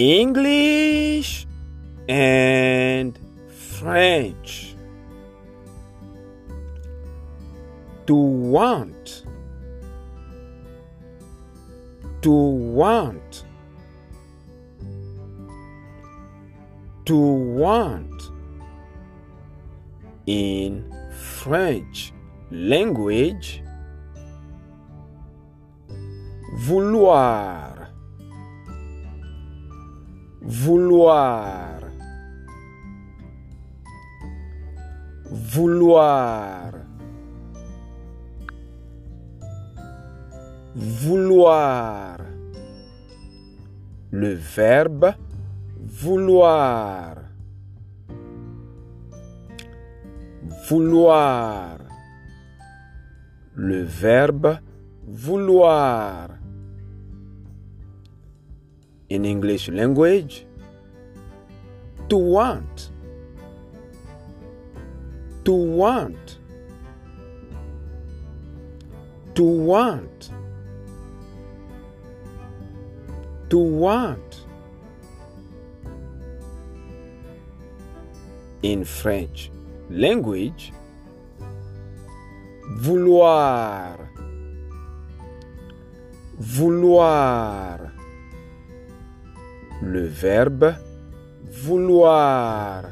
English and French. To want. To want. To want. In French language, vouloir. Vouloir. Vouloir. Vouloir. Le verbe vouloir. Vouloir. Le verbe vouloir. In English language, to want. To want. To want. To want. In French language, vouloir. Vouloir. Le verbe vouloir.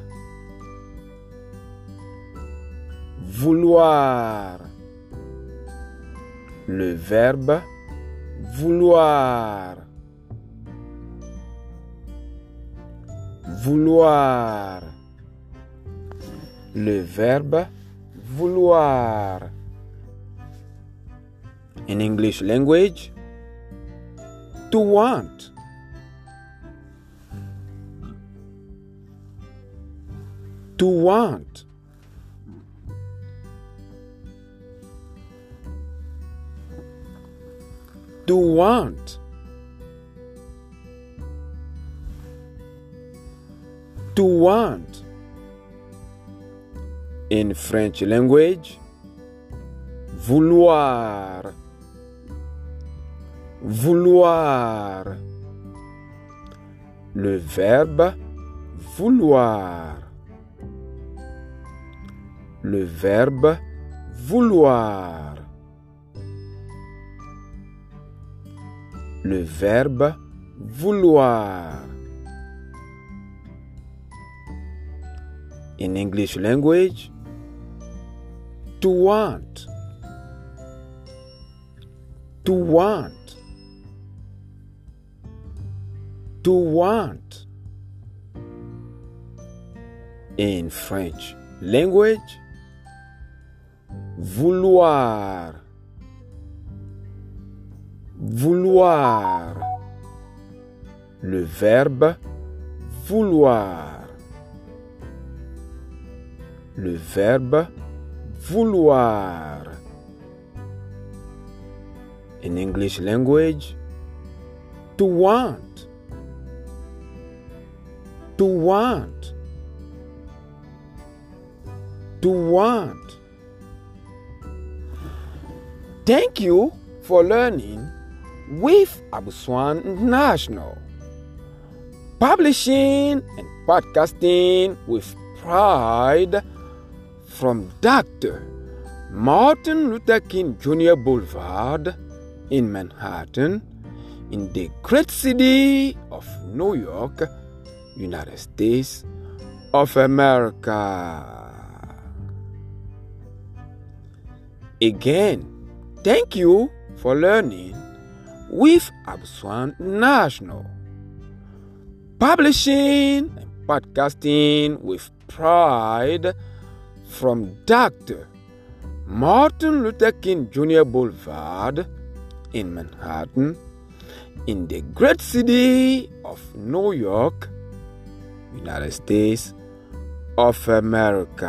Vouloir. Le verbe vouloir. Vouloir. Le verbe vouloir. In English language, to want. To want. To want. To want. In French language, vouloir. Vouloir. Le verbe vouloir. Le verbe vouloir. Le verbe vouloir. In English language, to want. To want. To want. In French language, vouloir. Vouloir. Le verbe vouloir. Le verbe vouloir. In English language, to want. To want. To want. Thank you for learning with Abuswan International. Publishing and podcasting with pride from Dr. Martin Luther King Jr. Boulevard in Manhattan, in the great city of New York, United States of America. Again, thank you for learning with Abswan National. Publishing and podcasting with pride from Dr. Martin Luther King Jr. Boulevard in Manhattan, in the great city of New York, United States of America.